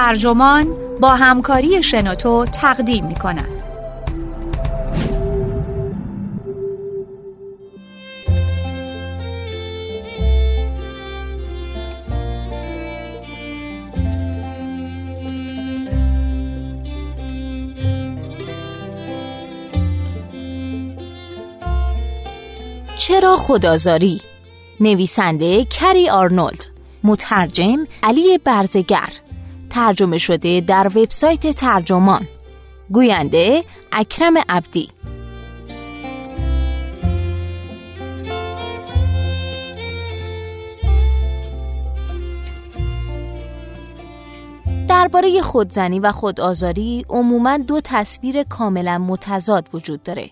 ترجمان با همکاری شنوتو تقدیم می کند. چرا خدازاری؟ نویسنده کری آرنولد. مترجم علی برزگر. ترجمه شده در وبسایت ترجمان. گوینده اکرم عبدی. درباره خودزنی و خودآزاری عموما دو تصویر کاملا متضاد وجود داره.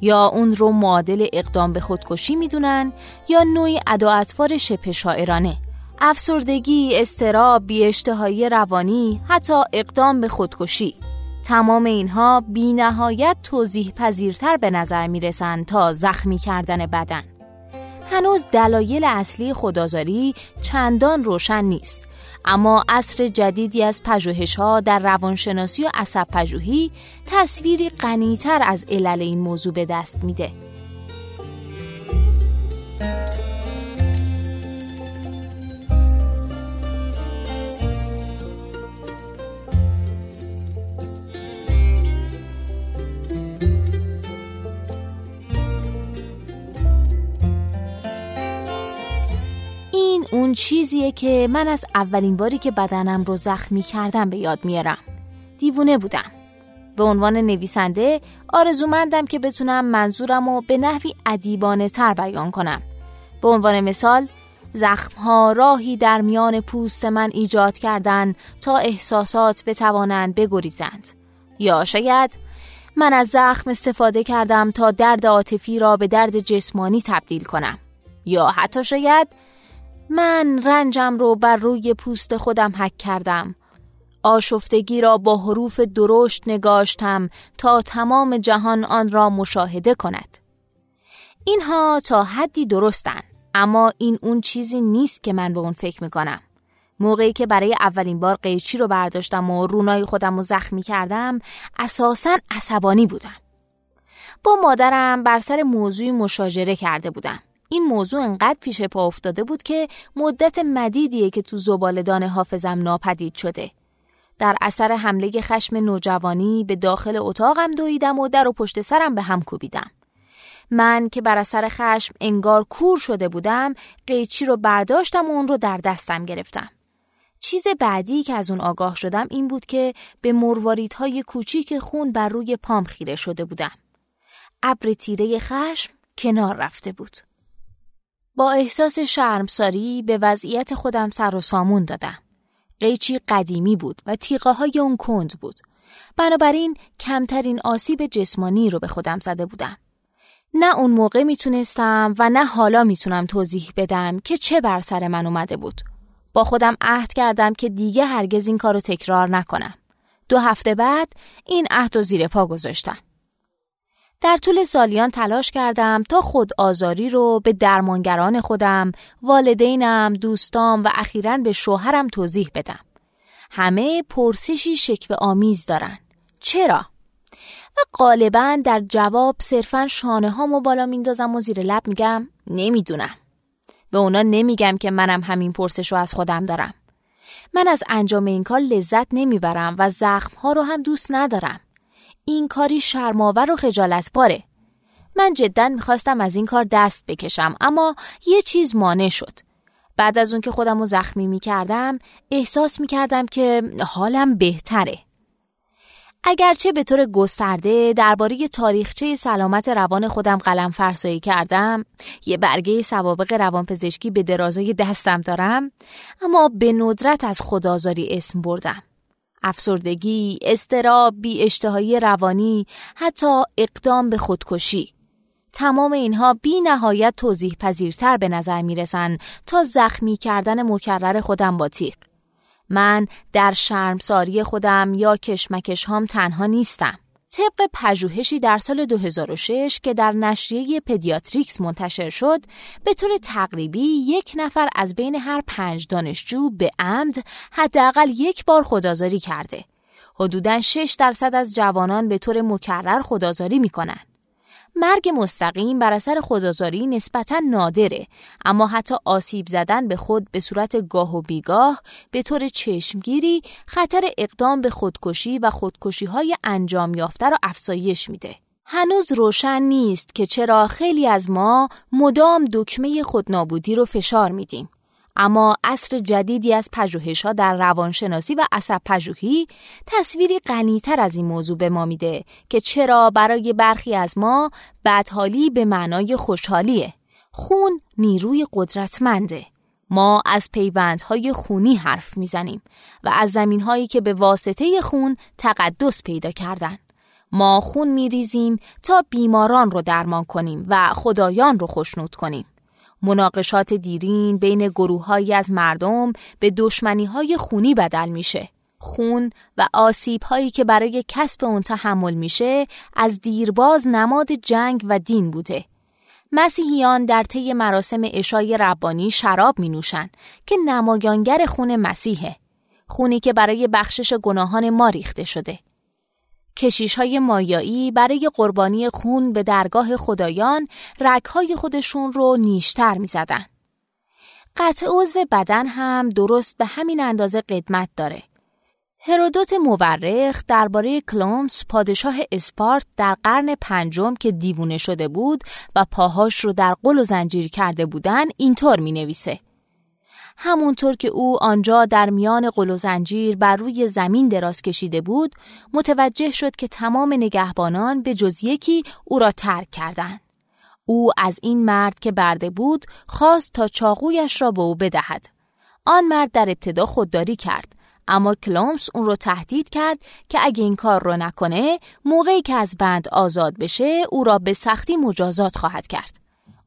یا اون رو معادل اقدام به خودکشی می‌دونن یا نوعی ادا شبه شاعرانه. افسردگی، استراب، بیاشتهایی روانی، حتی اقدام به خودکشی تمام اینها بی نهایت توضیح پذیرتر به نظر می رسند تا زخمی کردن بدن. هنوز دلایل اصلی خدازاری چندان روشن نیست اما عصر جدیدی از پژوهش ها در روانشناسی و عصب پژوهی تصویری غنیتر از علل این موضوع به دست میده. اون چیزیه که من از اولین باری که بدنم رو زخمی کردم به یاد میارم. دیوونه بودم. به عنوان نویسنده آرزومندم که بتونم منظورم رو به نحوی عدیبانه تر بیان کنم. به عنوان مثال زخمها راهی در میان پوست من ایجاد کردن تا احساسات بتوانند بگریزند. یا شاید من از زخم استفاده کردم تا درد عاطفی را به درد جسمانی تبدیل کنم. یا حتی شاید من رنجم رو بر روی پوست خودم حک کردم. آشفتگی را با حروف درشت نگاشتم تا تمام جهان آن را مشاهده کند. اینها تا حدی درستن اما این اون چیزی نیست که من به اون فکر می‌کنم. موقعی که برای اولین بار قیچی رو برداشتم و رونای خودم رو زخمی کردم اساسا عصبانی بودم. با مادرم بر سر موضوعی مشاجره کرده بودم. این موضوع انقدر پیش پا افتاده بود که مدت مدیدیه که تو زبالدان حافظم ناپدید شده. در اثر حمله خشم نوجوانی به داخل اتاقم دویدم و در و پشت سرم به هم کوبیدم. من که بر اثر خشم انگار کور شده بودم قیچی رو برداشتم و اون رو در دستم گرفتم. چیز بعدی که از اون آگاه شدم این بود که به مرواریدهای کوچیک خون بر روی پام خیره شده بودم. ابر تیره خشم کنار رفته بود. با احساس شرمساری به وضعیت خودم سر و سامون دادم. قیچی قدیمی بود و تیغه های اون کند بود. بنابراین کمترین آسیب جسمانی رو به خودم زده بودم. نه اون موقع می‌تونستم و نه حالا می‌تونم توضیح بدم که چه بر سر من اومده بود. با خودم عهد کردم که دیگه هرگز این کارو تکرار نکنم. دو هفته بعد این عهد و زیر پا گذاشتم. در طول سالیان تلاش کردم تا خود آزاری رو به درمانگران خودم، والدینم، دوستام و اخیرا به شوهرم توضیح بدم. همه پرسشی شکوه آمیز دارن. چرا؟ و غالبا در جواب صرفا شانه هامو بالا میندازم و زیر لب میگم نمی‌دونم. به اونا نمیگم که منم همین پرسش رو از خودم دارم. من از انجام این کار لذت نمی‌برم و زخم ها رو هم دوست ندارم. این کاری شرماور و خجالت پاره. من جدا می‌خواستم از این کار دست بکشم اما یه چیز مانع شد. بعد از اون که خودم رو زخمی می‌کردم احساس می‌کردم که حالم بهتره. اگرچه به طور گسترده درباره تاریخچه سلامت روان خودم قلم فرسایی کردم یه برگه سوابق روانپزشکی به درازای دستم دارم اما به ندرت از خدازاری اسم بردم افسردگی، استراب، بی اشتهایی روانی، حتی اقدام به خودکشی. تمام اینها بی نهایت توضیح پذیرتر به نظر می رسن تا زخمی کردن مکرر خودم با تیغ. من در شرمساری خودم یا کشمکش هام تنها نیستم. طبق پژوهشی در سال 2006 که در نشریه پدیاتریکس منتشر شد به طور تقریبی یک نفر از بین هر پنج دانشجو به عمد حداقل یک بار خدازاری کرده حدوداً 6 درصد از جوانان به طور مکرر خدازاری می کنند. مرگ مستقیم بر اثر خدازاری نسبتا نادره اما حتی آسیب زدن به خود به صورت گاه و بیگاه به طور چشمگیری خطر اقدام به خودکشی و خودکشی های انجام یافته را افزایش میده. هنوز روشن نیست که چرا خیلی از ما مدام دکمه خودنابودی رو فشار میدیم. اما عصر جدیدی از پژوهش‌ها در روانشناسی و عصب پژوهی تصویری غنیتر از این موضوع به ما میده که چرا برای برخی از ما بدحالی به معنای خوشحالیه. خون نیروی قدرتمنده. ما از پیوندهای خونی حرف می‌زنیم و از زمینهایی که به واسطه خون تقدس پیدا کردن. ما خون میریزیم تا بیماران رو درمان کنیم و خدایان رو خوشنود کنیم. مناقشات دیرین بین گروههایی از مردم به دشمنی های خونی بدل میشه. خون و آسیب هایی که برای کسب اون تحمل میشه از دیرباز نماد جنگ و دین بوده. مسیحیان در طی مراسم اشای ربانی شراب می نوشن که نمایانگر خون مسیحه. خونی که برای بخشش گناهان ما ریخته شده. کشیش های مایایی برای قربانی خون به درگاه خدایان رگهای خودشون رو نیشتر می زدن. قطع عضو بدن هم درست به همین اندازه قدمت داره. هرودوت مورخ درباره کلومس پادشاه اسپارت در قرن پنجم که دیوونه شده بود و پاهاش رو در قل و زنجیر کرده بودن اینطور می نویسه. همونطور که او آنجا در میان قل و زنجیر بر روی زمین دراز کشیده بود متوجه شد که تمام نگهبانان به جز یکی او را ترک کردند. او از این مرد که برده بود خواست تا چاقویش را به او بدهد. آن مرد در ابتدا خودداری کرد اما کلامس اون رو تهدید کرد که اگه این کار رو نکنه موقعی که از بند آزاد بشه او را به سختی مجازات خواهد کرد.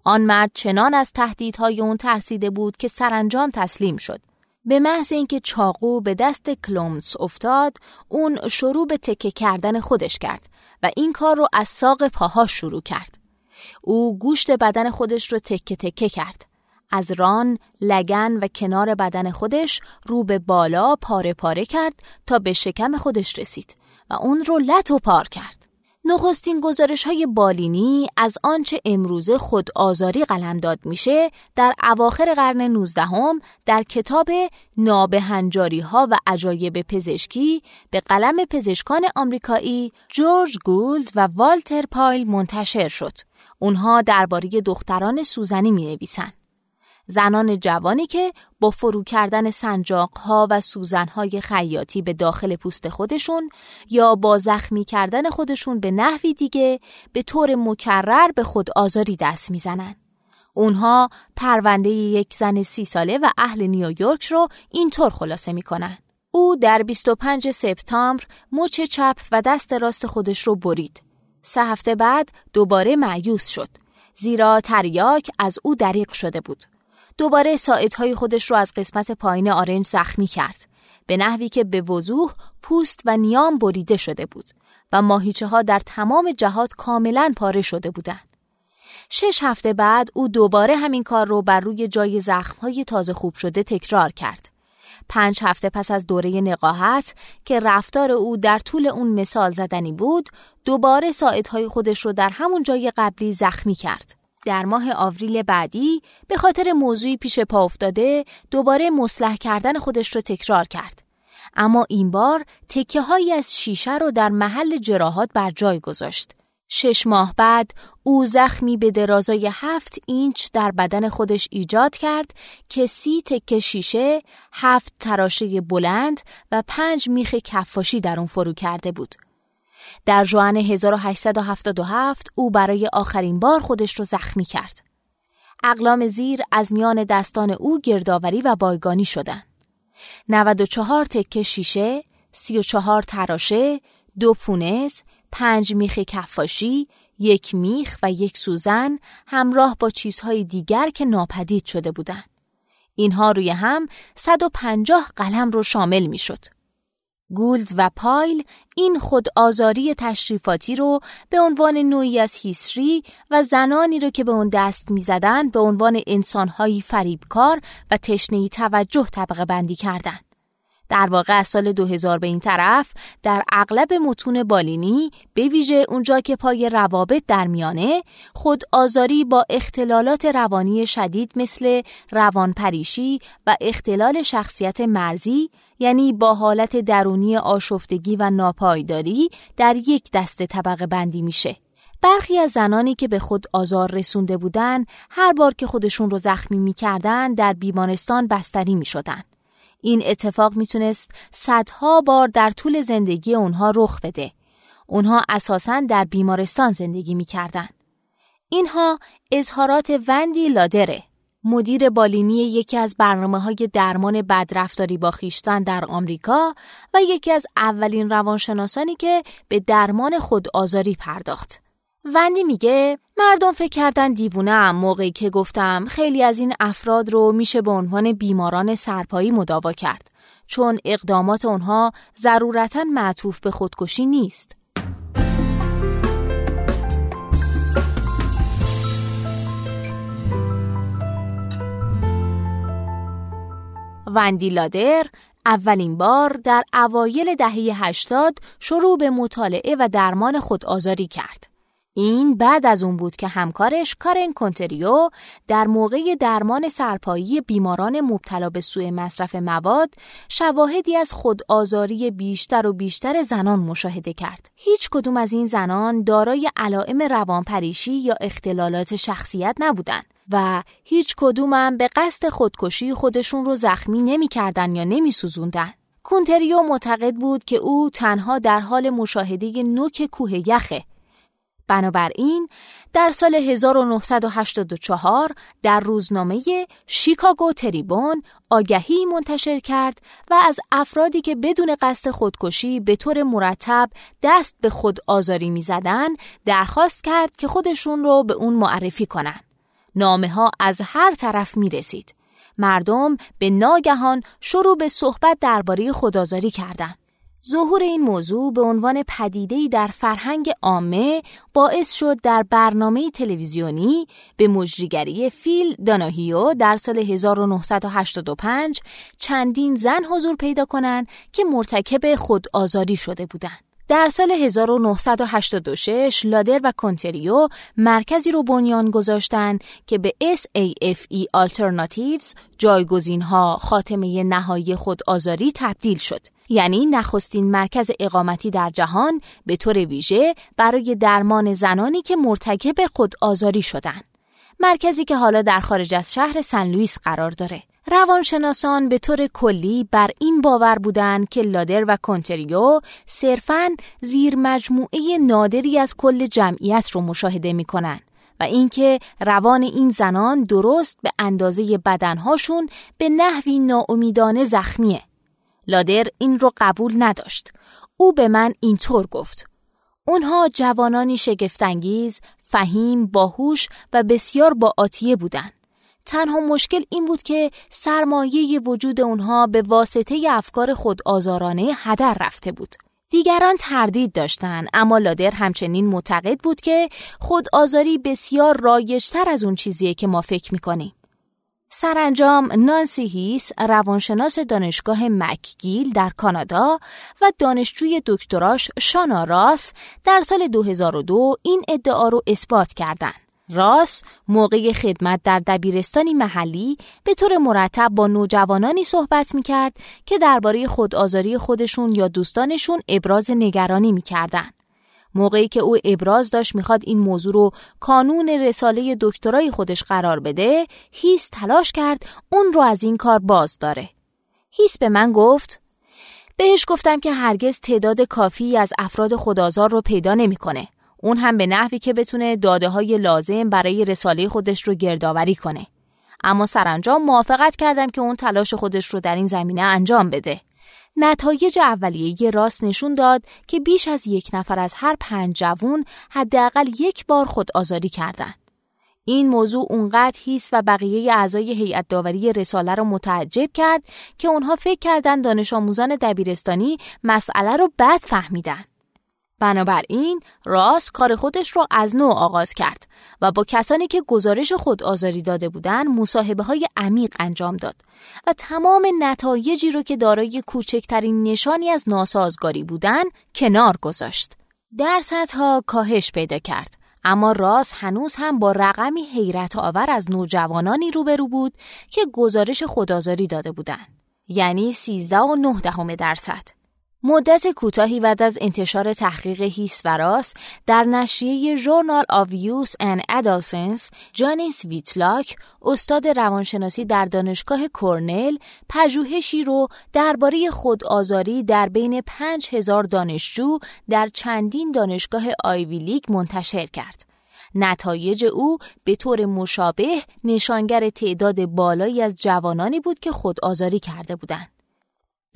آن مرد چنان از تهدیدهای اون ترسیده بود که سرانجام تسلیم شد. به محض اینکه چاقو به دست کلومس افتاد، اون شروع به تکه کردن خودش کرد و این کار رو از ساق پاهاش شروع کرد. او گوشت بدن خودش رو تکه تکه کرد. از ران، لگن و کنار بدن خودش رو به بالا پاره پاره کرد تا به شکم خودش رسید و اون رو لط و پار کرد. نخستین گزارش های بالینی از آنچه امروزه خود آزاری قلمداد میشه در اواخر قرن 19 هم در کتاب نابهنجاری ها و عجایب پزشکی به قلم پزشکان آمریکایی جورج گولد و والتر پایل منتشر شد. اونها درباره دختران سوزنی می نویسن. زنان جوانی که با فرو کردن سنجاقها و سوزنهای خیاطی به داخل پوست خودشون یا با زخمی کردن خودشون به نحوی دیگه به طور مکرر به خود آزاری دست می‌زنن. اونها پرونده یک زن سی ساله و اهل نیویورک رو اینطور خلاصه می‌کنن. او در 25 سپتامبر مچ چپ و دست راست خودش رو برید. سه هفته بعد دوباره معیوس شد. زیرا تریاک از او دریق شده بود. دوباره های خودش رو از قسمت پایین آرنج زخمی کرد به نحوی که به وضوح پوست و نیام بریده شده بود و ماهیچه ها در تمام جهات کاملا پاره شده بودند. شش هفته بعد او دوباره همین کار رو بر روی جای های تازه خوب شده تکرار کرد. پنج هفته پس از دوره نقاهت که رفتار او در طول اون مثال زدنی بود، دوباره های خودش رو در همون جای قبلی زخمی کرد. در ماه آوریل بعدی به خاطر موضوعی پیش پا افتاده دوباره مسلح کردن خودش رو تکرار کرد. اما این بار تکه هایی از شیشه رو در محل جراحات بر جای گذاشت. شش ماه بعد او زخمی به درازای هفت اینچ در بدن خودش ایجاد کرد که سی تکه شیشه، هفت تراشه بلند و پنج میخ کفاشی در اون فرو کرده بود. در جوان 1877 او برای آخرین بار خودش رو زخمی کرد. اقلام زیر از میان دستان او گردآوری و بایگانی شدند. 94 تکه شیشه، 34 تراشه، دو پونز، پنج میخ کفاشی، یک میخ و یک سوزن همراه با چیزهای دیگر که ناپدید شده بودند. اینها روی هم 150 قلم رو شامل می گولد و پایل این خود آزاری تشریفاتی رو به عنوان نوعی از هیستری و زنانی رو که به اون دست می‌زدن به عنوان انسانهایی فریبکار و تشنهی توجه طبقه بندی کردند. در واقع از سال 2000 به این طرف در اغلب متون بالینی به ویژه اونجا که پای روابط در میانه خود آزاری با اختلالات روانی شدید مثل روانپریشی و اختلال شخصیت مرزی یعنی با حالت درونی آشفتگی و ناپایداری در یک دسته طبقه بندی میشه. برخی از زنانی که به خود آزار رسونده بودن هر بار که خودشون رو زخمی می‌کردن در بیمارستان بستری می‌شدن. این اتفاق می‌تونست صدها بار در طول زندگی اونها رخ بده. اونها اساساً در بیمارستان زندگی می‌کردن. اینها اظهارات وندی لادره مدیر بالینی یکی از برنامه های درمان بدرفتاری با خیشتن در آمریکا و یکی از اولین روانشناسانی که به درمان خود آزاری پرداخت. وندی میگه مردم فکر کردن دیوونه موقعی که گفتم خیلی از این افراد رو میشه به عنوان بیماران سرپایی مداوا کرد چون اقدامات اونها ضرورتا معطوف به خودکشی نیست. وندی لادر اولین بار در اوایل دهه 80 شروع به مطالعه و درمان خودآزاری کرد. این بعد از اون بود که همکارش کارن کنتریو در موقع درمان سرپایی بیماران مبتلا به سوء مصرف مواد شواهدی از خودآزاری بیشتر و بیشتر زنان مشاهده کرد. هیچ کدوم از این زنان دارای علائم روانپریشی یا اختلالات شخصیت نبودند و هیچ کدومم به قصد خودکشی خودشون رو زخمی نمی‌کردن یا نمی سوزوندن. کونتریو معتقد بود که او تنها در حال مشاهده نوک کوه یخه بنابراین در سال 1984 در روزنامه شیکاگو تریبون آگهی منتشر کرد و از افرادی که بدون قصد خودکشی به طور مرتب دست به خود آزاری می درخواست کرد که خودشون رو به اون معرفی کنند. نامه ها از هر طرف می رسید. مردم به ناگهان شروع به صحبت درباره خدازاری کردند. ظهور این موضوع به عنوان پدیده‌ای در فرهنگ عامه باعث شد در برنامه تلویزیونی به مجریگری فیل داناهیو در سال 1985 چندین زن حضور پیدا کنند که مرتکب خود آزاری شده بودند. در سال 1986 لادر و کنتریو مرکزی رو بنیان گذاشتند که به SAFE Alternatives جایگزین ها خاتمه نهایی خود آزاری تبدیل شد. یعنی نخستین مرکز اقامتی در جهان به طور ویژه برای درمان زنانی که مرتکب خود آزاری شدند. مرکزی که حالا در خارج از شهر سن لوئیس قرار داره. روانشناسان به طور کلی بر این باور بودند که لادر و کنتریو صرفاً زیر مجموعه نادری از کل جمعیت رو مشاهده می کنن و اینکه روان این زنان درست به اندازه بدنهاشون به نحوی ناامیدانه زخمیه. لادر این رو قبول نداشت. او به من اینطور گفت. اونها جوانانی شگفتانگیز، فهیم، باهوش و بسیار با آتیه بودند. تنها مشکل این بود که سرمایه وجود اونها به واسطه افکار خود آزارانه هدر رفته بود. دیگران تردید داشتند اما لادر همچنین معتقد بود که خود آزاری بسیار رایجتر از اون چیزیه که ما فکر می‌کنیم. سرانجام نانسی هیس روانشناس دانشگاه مکگیل در کانادا و دانشجوی دکتراش شانا راس در سال 2002 این ادعا رو اثبات کردند. راس موقع خدمت در دبیرستانی محلی به طور مرتب با نوجوانانی صحبت می کرد که درباره خودآزاری خودشون یا دوستانشون ابراز نگرانی می کردن. موقعی که او ابراز داشت می‌خواد این موضوع رو کانون رساله دکترای خودش قرار بده هیس تلاش کرد اون رو از این کار باز داره هیس به من گفت بهش گفتم که هرگز تعداد کافی از افراد خودآزار رو پیدا نمی‌کنه اون هم به نحوی که بتونه داده های لازم برای رساله خودش رو گردآوری کنه. اما سرانجام موافقت کردم که اون تلاش خودش رو در این زمینه انجام بده. نتایج اولیه راست نشون داد که بیش از یک نفر از هر پنج جوون حداقل یک بار خود آزاری کردند. این موضوع اونقدر هیس و بقیه اعضای هیئت داوری رساله رو متعجب کرد که اونها فکر کردن دانش آموزان دبیرستانی مسئله رو بد فهمیدن. بنابراین راس کار خودش رو از نو آغاز کرد و با کسانی که گزارش خود آزاری داده بودند مصاحبه های عمیق انجام داد و تمام نتایجی رو که دارای کوچکترین نشانی از ناسازگاری بودن کنار گذاشت. درصدها کاهش پیدا کرد اما راس هنوز هم با رقمی حیرت آور از نوجوانانی روبرو بود که گزارش خودآزاری داده بودند یعنی 13 و 9 دهم درصد مدت کوتاهی بعد از انتشار تحقیق هیس و راس در نشریه Journal of Youth and Adolescence جانیس ویتلاک استاد روانشناسی در دانشگاه کرنل پژوهشی رو درباره خودآزاری در بین 5000 دانشجو در چندین دانشگاه Ivy League منتشر کرد. نتایج او به طور مشابه نشانگر تعداد بالایی از جوانانی بود که خودآزاری کرده بودند.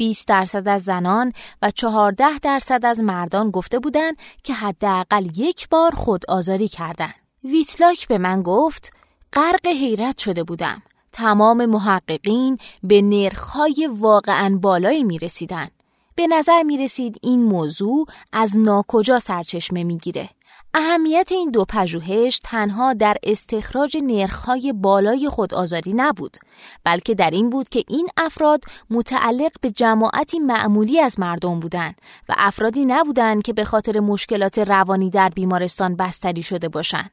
20 درصد از زنان و 14 درصد از مردان گفته بودند که حداقل یک بار خود آزاری کردند. ویتلاک به من گفت غرق حیرت شده بودم. تمام محققین به نرخهای واقعا بالایی می رسیدن. به نظر می رسید این موضوع از ناکجا سرچشمه می گیره. اهمیت این دو پژوهش تنها در استخراج نرخهای بالای خودآزاری نبود بلکه در این بود که این افراد متعلق به جماعتی معمولی از مردم بودند و افرادی نبودند که به خاطر مشکلات روانی در بیمارستان بستری شده باشند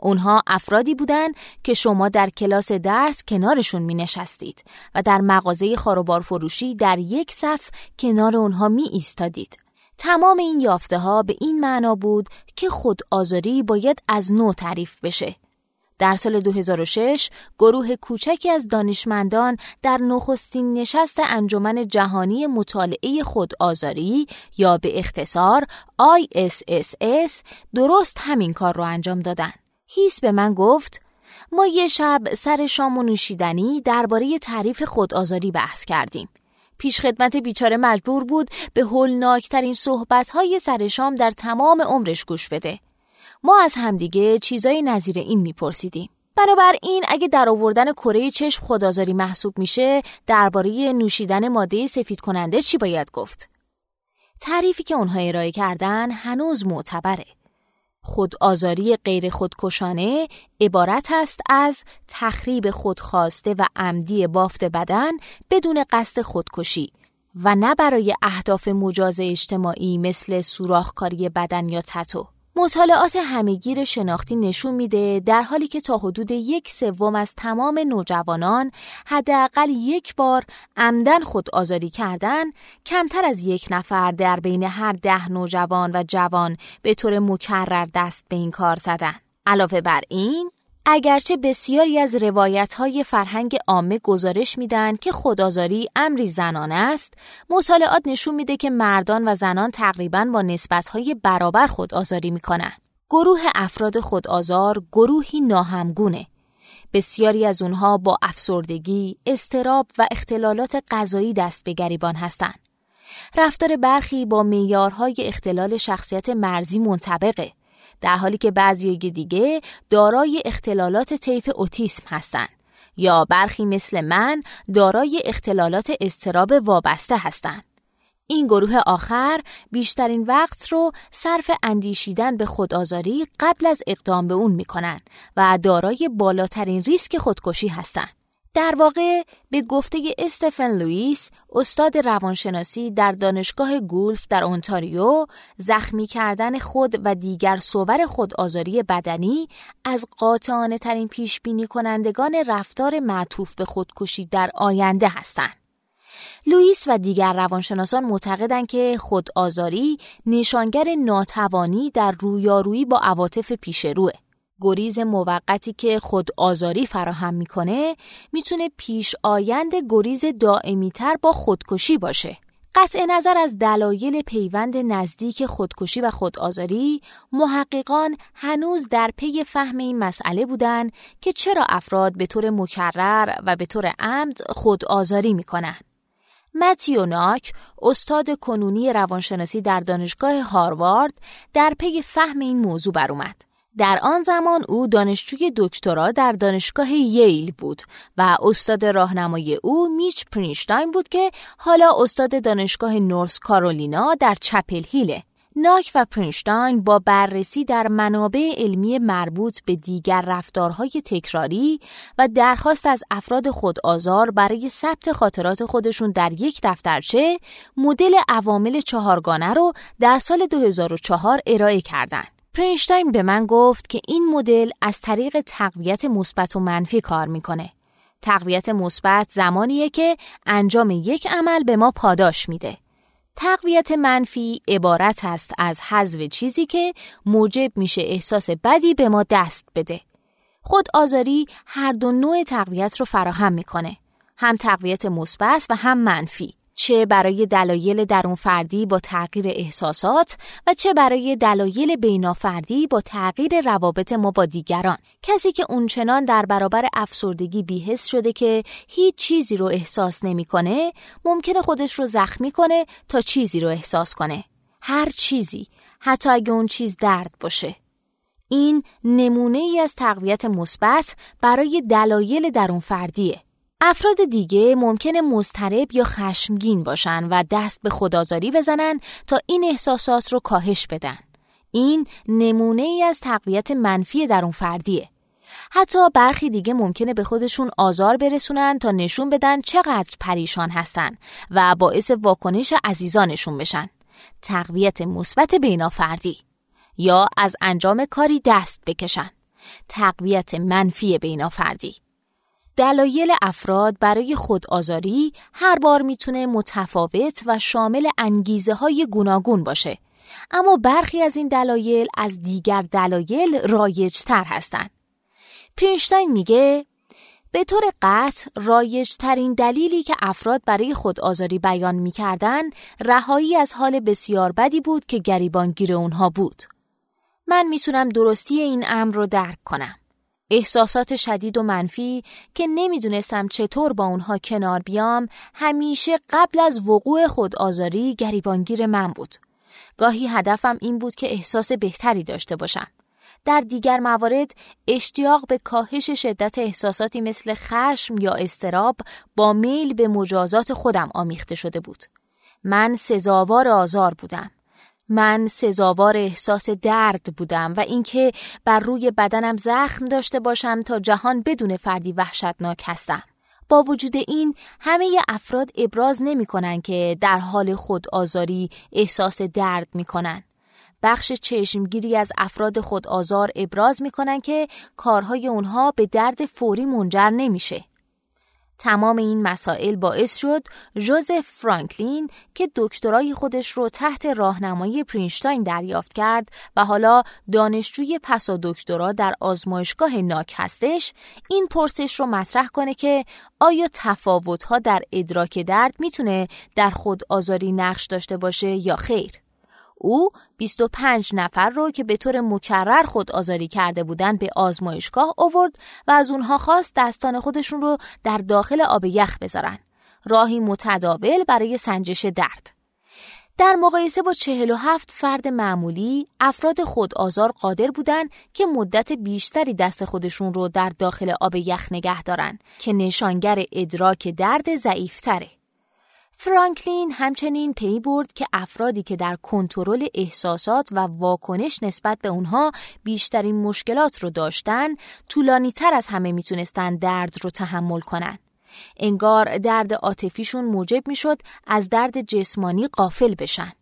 اونها افرادی بودند که شما در کلاس درس کنارشون می نشستید و در مغازه خاروبار فروشی در یک صف کنار اونها می ایستادید. تمام این یافته ها به این معنا بود که خود آزاری باید از نو تعریف بشه. در سال 2006 گروه کوچکی از دانشمندان در نخستین نشست انجمن جهانی مطالعه خود آزاری یا به اختصار ISSS درست همین کار رو انجام دادن. هیس به من گفت ما یه شب سر شام و نوشیدنی درباره تعریف خود آزاری بحث کردیم. پیشخدمت بیچاره مجبور بود به هولناکترین صحبتهای سر شام در تمام عمرش گوش بده. ما از همدیگه چیزای نظیر این میپرسیدیم. بنابراین اگه در آوردن کره چشم خدازاری محسوب میشه درباره نوشیدن ماده سفید کننده چی باید گفت؟ تعریفی که اونها ارائه کردن هنوز معتبره. خودآزاری غیر خودکشانه عبارت است از تخریب خودخواسته و عمدی بافت بدن بدون قصد خودکشی و نه برای اهداف مجاز اجتماعی مثل سوراخکاری بدن یا تتو. مطالعات همهگیر شناختی نشون میده در حالی که تا حدود یک سوم از تمام نوجوانان حداقل یک بار عمدن خود آزاری کردن کمتر از یک نفر در بین هر ده نوجوان و جوان به طور مکرر دست به این کار زدن. علاوه بر این اگرچه بسیاری از روایت های فرهنگ عامه گزارش میدن که خودآزاری امری زنانه است، مطالعات نشون میده که مردان و زنان تقریبا با نسبت های برابر خودآزاری می‌کنن. گروه افراد خودآزار گروهی ناهمگونه. بسیاری از اونها با افسردگی، استراب و اختلالات غذایی دست به گریبان هستند. رفتار برخی با معیارهای اختلال شخصیت مرزی منطبقه در حالی که بعضی دیگه دارای اختلالات طیف اوتیسم هستند یا برخی مثل من دارای اختلالات استراب وابسته هستند. این گروه آخر بیشترین وقت رو صرف اندیشیدن به خودآزاری قبل از اقدام به اون می‌کنن و دارای بالاترین ریسک خودکشی هستند. در واقع به گفته استفن لوئیس استاد روانشناسی در دانشگاه گولف در اونتاریو زخمی کردن خود و دیگر صور خودآزاری بدنی از قاطعانه ترین پیش بینی کنندگان رفتار معطوف به خودکشی در آینده هستند. لوئیس و دیگر روانشناسان معتقدند که خودآزاری نشانگر ناتوانی در رویارویی با عواطف پیشروه گریز موقتی که خود آزاری فراهم می‌کنه می‌تونه پیش آیند گریز دائمی تر با خودکشی باشه. قطع نظر از دلایل پیوند نزدیک خودکشی و خودآزاری محققان هنوز در پی فهم این مسئله بودند که چرا افراد به طور مکرر و به طور عمد خودآزاری می‌کنن. متیو ناک استاد کنونی روانشناسی در دانشگاه هاروارد در پی فهم این موضوع بر. در آن زمان او دانشجوی دکترا در دانشگاه ییل بود و استاد راهنمای او میچ پرینشتاین بود که حالا استاد دانشگاه نورس کارولینا در چپل هیله. ناک و پرینشتاین با بررسی در منابع علمی مربوط به دیگر رفتارهای تکراری و درخواست از افراد خود آزار برای ثبت خاطرات خودشون در یک دفترچه مدل عوامل چهارگانه رو در سال 2004 ارائه کردند. پرینشتاین به من گفت که این مدل از طریق تقویت مثبت و منفی کار می‌کنه. تقویت مثبت زمانیه که انجام یک عمل به ما پاداش میده. تقویت منفی عبارت است از حذف چیزی که موجب میشه احساس بدی به ما دست بده. خود آزاری هر دو نوع تقویت رو فراهم می‌کنه. هم تقویت مثبت و هم منفی. چه برای دلایل درون فردی با تغییر احساسات و چه برای دلایل بینافردی با تغییر روابط ما با دیگران. کسی که اونچنان در برابر افسردگی بیهس شده که هیچ چیزی رو احساس نمی‌کنه ممکنه خودش رو زخمی کنه تا چیزی رو احساس کنه. هر چیزی حتی اگه اون چیز درد باشه. این نمونه ای از تقویت مثبت برای دلایل درون فردیه افراد دیگه ممکنه مضطرب یا خشمگین باشن و دست به خدازاری بزنن تا این احساسات رو کاهش بدن. این نمونه ای از تقویت منفی در اون فردیه. حتی برخی دیگه ممکنه به خودشون آزار برسونن تا نشون بدن چقدر پریشان هستن و باعث واکنش عزیزانشون بشن. تقویت مثبت بینافردی یا از انجام کاری دست بکشن. تقویت منفی بینافردی دلایل افراد برای خودآزاری هر بار می‌تونه متفاوت و شامل انگیزه های گوناگون باشه. اما برخی از این دلایل از دیگر دلایل رایجتر هستند. پرینشتاین میگه به طور قطع رایجترین دلیلی که افراد برای خودآزاری بیان می‌کردن رهایی از حال بسیار بدی بود که گریبانگیر اونها بود. من می‌تونم درستی این امر رو درک کنم. احساسات شدید و منفی که نمی‌دونستم چطور با اونها کنار بیام همیشه قبل از وقوع خود آزاری گریبانگیر من بود. گاهی هدفم این بود که احساس بهتری داشته باشم. در دیگر موارد اشتیاق به کاهش شدت احساساتی مثل خشم یا استراب با میل به مجازات خودم آمیخته شده بود. من سزاوار آزار بودم. من سزاوار احساس درد بودم و اینکه بر روی بدنم زخم داشته باشم تا جهان بدون فردی وحشتناک هستم. با وجود این همه افراد ابراز نمی کنن که در حال خود آزاری احساس درد می کنن. بخش چشمگیری از افراد خود آزار ابراز می کنن که کارهای اونها به درد فوری منجر نمیشه. تمام این مسائل باعث شد جوزف فرانکلین که دکترای خودش رو تحت راهنمایی پرینشتاین دریافت کرد و حالا دانشجوی پسا دکترا در آزمایشگاه ناک هستش این پرسش رو مطرح کنه که آیا تفاوتها در ادراک درد می‌تونه در خود آزاری نقش داشته باشه یا خیر. او 25 نفر رو که به طور مکرر خود آزاری کرده بودند به آزمایشگاه آورد و از اونها خواست دستان خودشون رو در داخل آب یخ بذارن. راهی متداول برای سنجش درد. در مقایسه با 47 فرد معمولی، افراد خود آزار قادر بودند که مدت بیشتری دست خودشون رو در داخل آب یخ نگه دارن که نشانگر ادراک درد ضعیفتره. فرانکلین همچنین پی برد که افرادی که در کنترل احساسات و واکنش نسبت به اونها بیشترین مشکلات رو داشتن طولانی تر از همه می‌تونستن درد رو تحمل کنن. انگار درد عاطفیشون موجب می‌شد از درد جسمانی قافل بشن.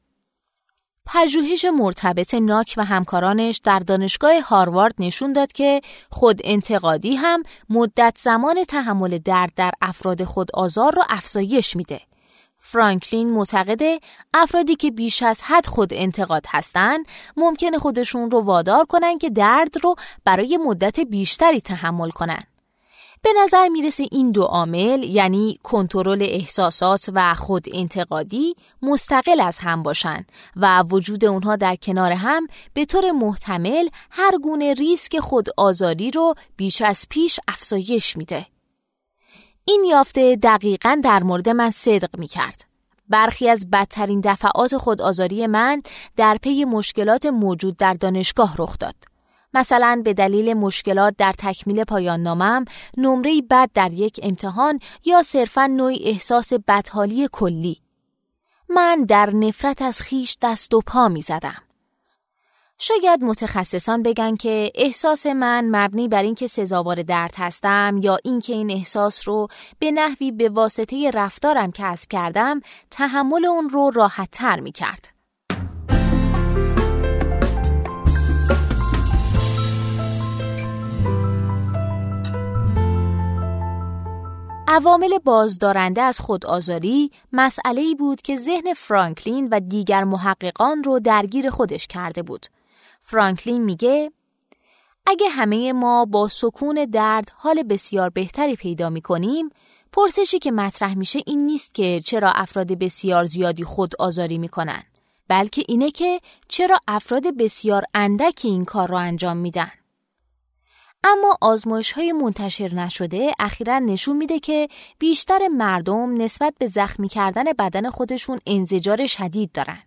پژوهش مرتبط ناک و همکارانش در دانشگاه هاروارد نشون داد که خود انتقادی هم مدت زمان تحمل درد در افراد خود آزار را افزایش میده. فرانکلین معتقده افرادی که بیش از حد خود انتقاد هستند ممکنه خودشون رو وادار کنن که درد رو برای مدت بیشتری تحمل کنن. به نظر می‌رسه این دو عامل یعنی کنترل احساسات و خود انتقادی مستقل از هم باشن و وجود اونها در کنار هم به طور محتمل هر گونه ریسک خود آزاری رو بیش از پیش افزایش میده. این یافته دقیقا در مورد من صدق می کرد. برخی از بدترین دفعات خود آزاری من در پی مشکلات موجود در دانشگاه رخ داد. مثلا به دلیل مشکلات در تکمیل پایان نامم نمره بد در یک امتحان یا صرفا نوعی احساس بدحالی کلی من در نفرت از خیش دست و پا می زدم. شاید متخصصان بگن که احساس من مبنی بر اینکه سزاوار درد هستم یا اینکه این احساس رو به نحوی به واسطه رفتارم کسب کردم تحمل اون رو راحت تر می کرد. عوامل بازدارنده از خودآزاری مسئله ای بود که ذهن فرانکلین و دیگر محققان رو درگیر خودش کرده بود. فرانکلین میگه اگه همه ما با سکون درد حال بسیار بهتری پیدا می کنیم، پرسشی که مطرح میشه این نیست که چرا افراد بسیار زیادی خود آزاری می‌کنن، بلکه اینه که چرا افراد بسیار اندکی این کار را انجام میدن. اما آزمایش های منتشر نشده اخیرا نشون میده که بیشتر مردم نسبت به زخمی کردن بدن خودشون انزجار شدید دارن.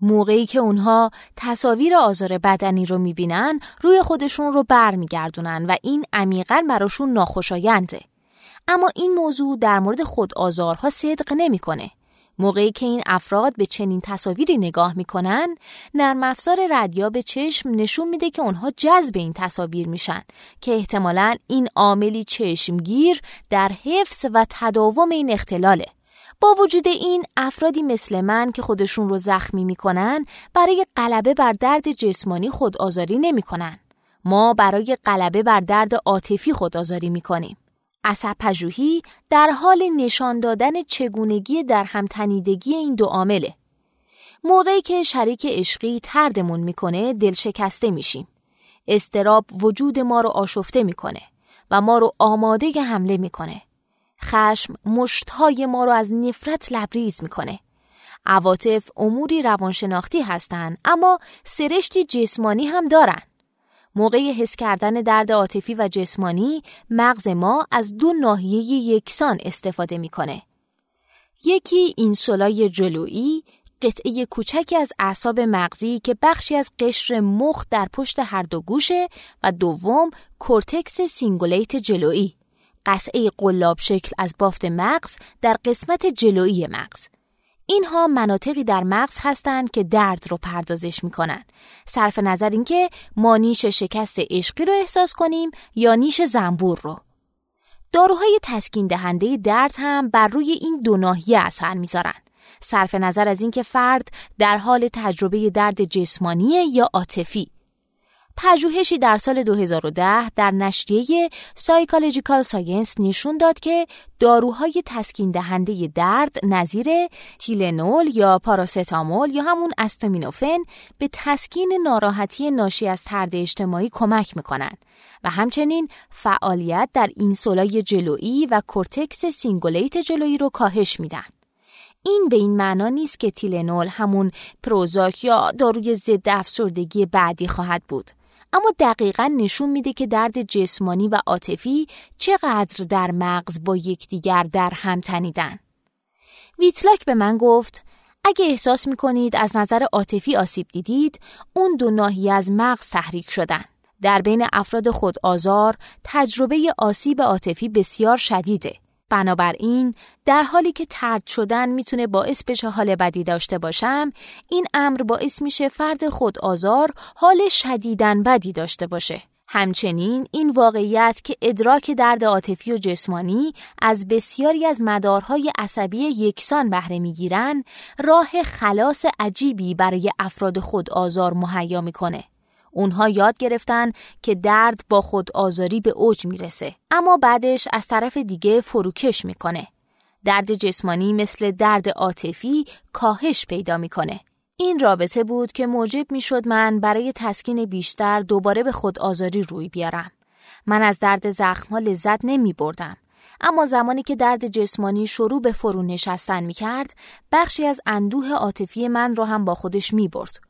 موقعی که اونها تصاویر آزار بدنی رو می‌بینن روی خودشون رو برمیگردونن و این عمیقا براشون ناخوشاینده. اما این موضوع در مورد خود آزارها صدق نمی‌کنه. موقعی که این افراد به چنین تصاویری نگاه می‌کنن نرم افزار ردیا به چشم نشون میده که اونها جذب این تصاویر میشن که احتمالا این عاملی چشمگیر در حفظ و تداوم این اختلاله با وجود این افرادی مثل من که خودشون رو زخمی می‌کنن برای غلبه بر درد جسمانی خودآزاری نمی‌کنن ما برای غلبه بر درد عاطفی خودآزاری می‌کنیم عصب پژوهی در حال نشان دادن چگونگی در همتنیدگی این دو عامله. موقعی که شریک عشقی تردمون می‌کنه دل شکسته میشیم. استراب وجود ما رو آشفته می‌کنه و ما رو آماده حمله می‌کنه. خشم مشتهای ما رو از نفرت لبریز می‌کنه. عواطف اموری روانشناختی هستند اما سرشتی جسمانی هم دارن. موقع حس کردن درد عاطفی و جسمانی مغز ما از دو ناحیه یکسان استفاده می‌کنه. یکی اینسولای جلویی قطعه کوچکی از اعصاب مغزی که بخشی از قشر مخ در پشت هر دو گوشه و دوم کورتکس cingulate جلویی قطعه قلاب شکل از بافت مغز در قسمت جلویی مغز اینها مناطقی در مغز هستند که درد رو پردازش می کنند. صرف نظر اینکه ما نیش شکست عشقی رو احساس کنیم یا نیش زنبور رو. داروهای تسکین دهنده درد هم بر روی این دو ناحیه اثر می‌ذارن. صرف نظر از اینکه فرد در حال تجربه درد جسمانی یا عاطفی پژوهشی در سال 2010 در نشریه Psychological Science نشون داد که داروهای تسکین دهنده درد نظیر تیلنول یا پاراستامول یا همون استامینوفن به تسکین ناراحتی ناشی از ترد اجتماعی کمک می‌کنند و همچنین فعالیت در insula ی جلویی و کورتکس cingulate جلویی رو کاهش میدن. این به این معنا نیست که تیلنول همون پروزاک یا داروی ضد افسردگی بعدی خواهد بود. اما دقیقا نشون میده که درد جسمانی و عاطفی چقدر در مغز با یکدیگر در هم تنیدن. ویتلاک به من گفت اگه احساس می‌کنید از نظر عاطفی آسیب دیدید اون دو ناحیه از مغز تحریک شدن. در بین افراد خود آزار تجربه آسیب عاطفی بسیار شدیده. بنابراین در حالی که ترد شدن می‌تونه باعث بشه حال بدی داشته باشم این امر باعث میشه فرد خود آزار حال شدیدن بدی داشته باشه. همچنین این واقعیت که ادراک درد عاطفی و جسمانی از بسیاری از مدارهای عصبی یکسان بهره می‌گیرن راه خلاص عجیبی برای افراد خود آزار مهیا می‌کنه. اونها یاد گرفتن که درد با خود آزاری به اوج می‌رسه اما بعدش از طرف دیگه فروکش می‌کنه. درد جسمانی مثل درد عاطفی کاهش پیدا می‌کنه. این رابطه بود که موجب می‌شد من برای تسکین بیشتر دوباره به خود آزاری روی بیارم. من از درد زخمها لذت نمی بردم. اما زمانی که درد جسمانی شروع به فرو نشستن می کرد، بخشی از اندوه عاطفی من را هم با خودش می برد.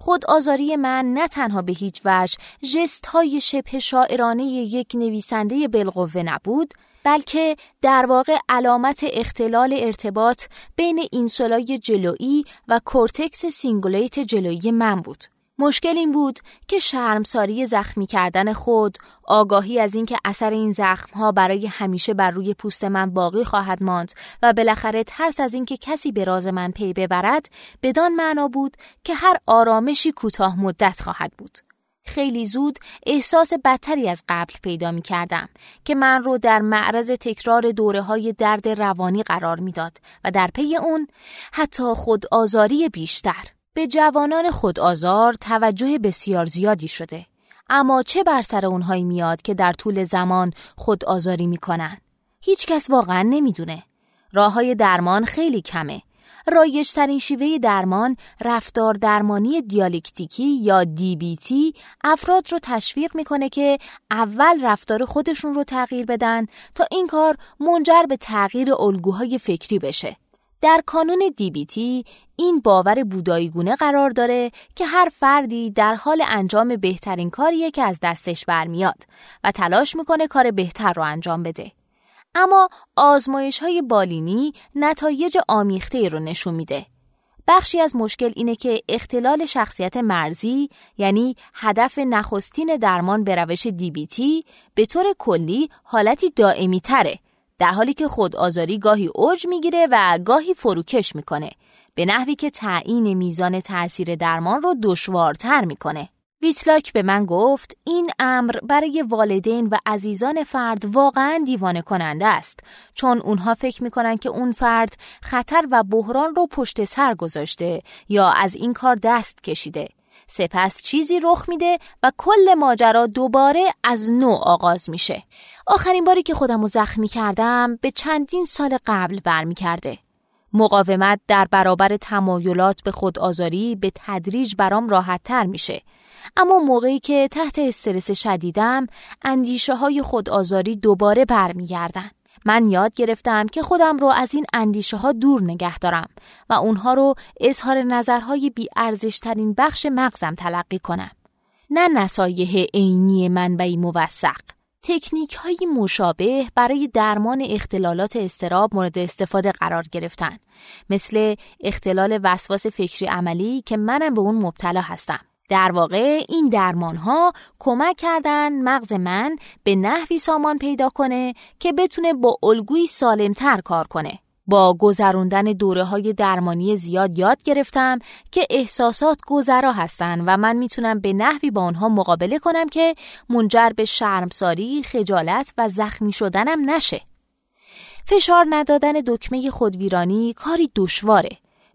خود آزاری من نه تنها به هیچ وجه جست های شبه شاعرانه یک نویسنده بالقوه نبود بلکه در واقع علامت اختلال ارتباط بین insula ی جلویی و کورتکس cingulate جلویی من بود. مشکل این بود که شرمساری زخمی کردن خود، آگاهی از اینکه اثر این زخمها برای همیشه بر روی پوست من باقی خواهد ماند و بالاخره ترس از اینکه کسی به راز من پی ببرد بدان معنا بود که هر آرامشی کوتاه مدت خواهد بود. خیلی زود احساس بدتری از قبل پیدا می کردم که من رو در معرض تکرار دوره های درد روانی قرار می‌داد و در پی اون حتی خود آزاری بیشتر. به جوانان خودآزار توجه بسیار زیادی شده. اما چه بر سر اونهایی میاد که در طول زمان خود آزاری می‌کنن؟ هیچ کس واقعا نمی‌دونه. راه های درمان خیلی کمه. رایجترین شیوه درمان رفتار درمانی دیالکتیکی یا DBT افراد رو تشویق می‌کنه که اول رفتار خودشون رو تغییر بدن تا این کار منجر به تغییر الگوهای فکری بشه. در کانون دیبیتی این باور بوداییگونه قرار داره که هر فردی در حال انجام بهترین کاریه که از دستش برمیاد و تلاش می‌کنه کار بهتر رو انجام بده. اما آزمایش های بالینی نتایج آمیخته رو نشون میده. بخشی از مشکل اینه که اختلال شخصیت مرزی یعنی هدف نخستین درمان به روش دیبیتی به طور کلی حالتی دائمی تره در حالی که خود آزاری گاهی اوج می‌گیره و گاهی فروکش می‌کنه به نحوی که تعیین میزان تاثیر درمان رو دشوارتر می‌کنه. ویتلاک به من گفت این امر برای والدین و عزیزان فرد واقعا دیوانه کننده است چون اونها فکر می‌کنن که اون فرد خطر و بحران رو پشت سر گذاشته یا از این کار دست کشیده سپس چیزی رخ میده و کل ماجرا دوباره از نو آغاز میشه. آخرین باری که خودم رو زخمی کردم به چندین سال قبل برمیکرده. مقاومت در برابر تمایلات به خود آزاری به تدریج برام راحت تر میشه. اما موقعی که تحت استرس شدیدم اندیشه های خود آزاری دوباره برمیگردن. من یاد گرفتم که خودم رو از این اندیشه ها دور نگه دارم و اونها رو اظهار نظرهای بی ترین بخش مغزم تلقی کنم. نه نصایح عینی منبعی موثق. تکنیک های مشابه برای درمان اختلالات استراب مورد استفاده قرار گرفتن مثل اختلال وسواس فکری عملی که منم به اون مبتلا هستم در واقع این درمان ها کمک کردن مغز من به نحوی سامان پیدا کنه که بتونه با الگوی سالمتر کار کنه. با گذروندن دوره های درمانی زیاد یاد گرفتم که احساسات گذرا هستن و من می‌تونم به نحوی با آنها مقابله کنم که منجر به شرمساری، خجالت و زخمی شدنم نشه. فشار ندادن دکمه خودویرانی کاری دشواره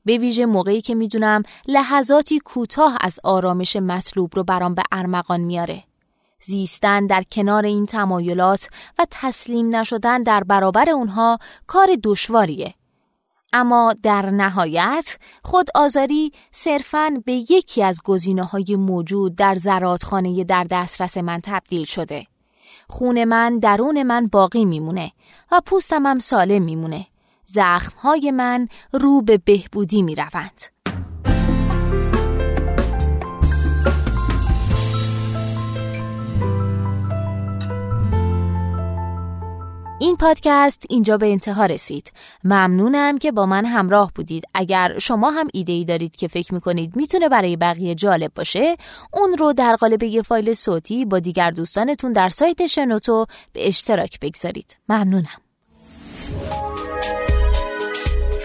به ویژه موقعی که می‌دونم لحظاتی کوتاه از آرامش مطلوب رو برام به ارمغان میاره. زیستن در کنار این تمایلات و تسلیم نشدن در برابر اونها کار دشواریه. اما در نهایت خود آزاری صرفاً به یکی از گزینه های موجود در زرادخانه در دسترس من تبدیل شده. خون من درون من باقی میمونه و پوستم هم سالم میمونه. زخمهای من رو به بهبودی می روند. این پادکست اینجا به انتها رسید. ممنونم که با من همراه بودید. اگر شما هم ایده ای دارید که فکر می‌کنید می‌تونه برای بقیه جالب باشه، اون رو در قالب یه فایل صوتی با دیگر دوستانتون در سایت شنوتو به اشتراک بگذارید. ممنونم.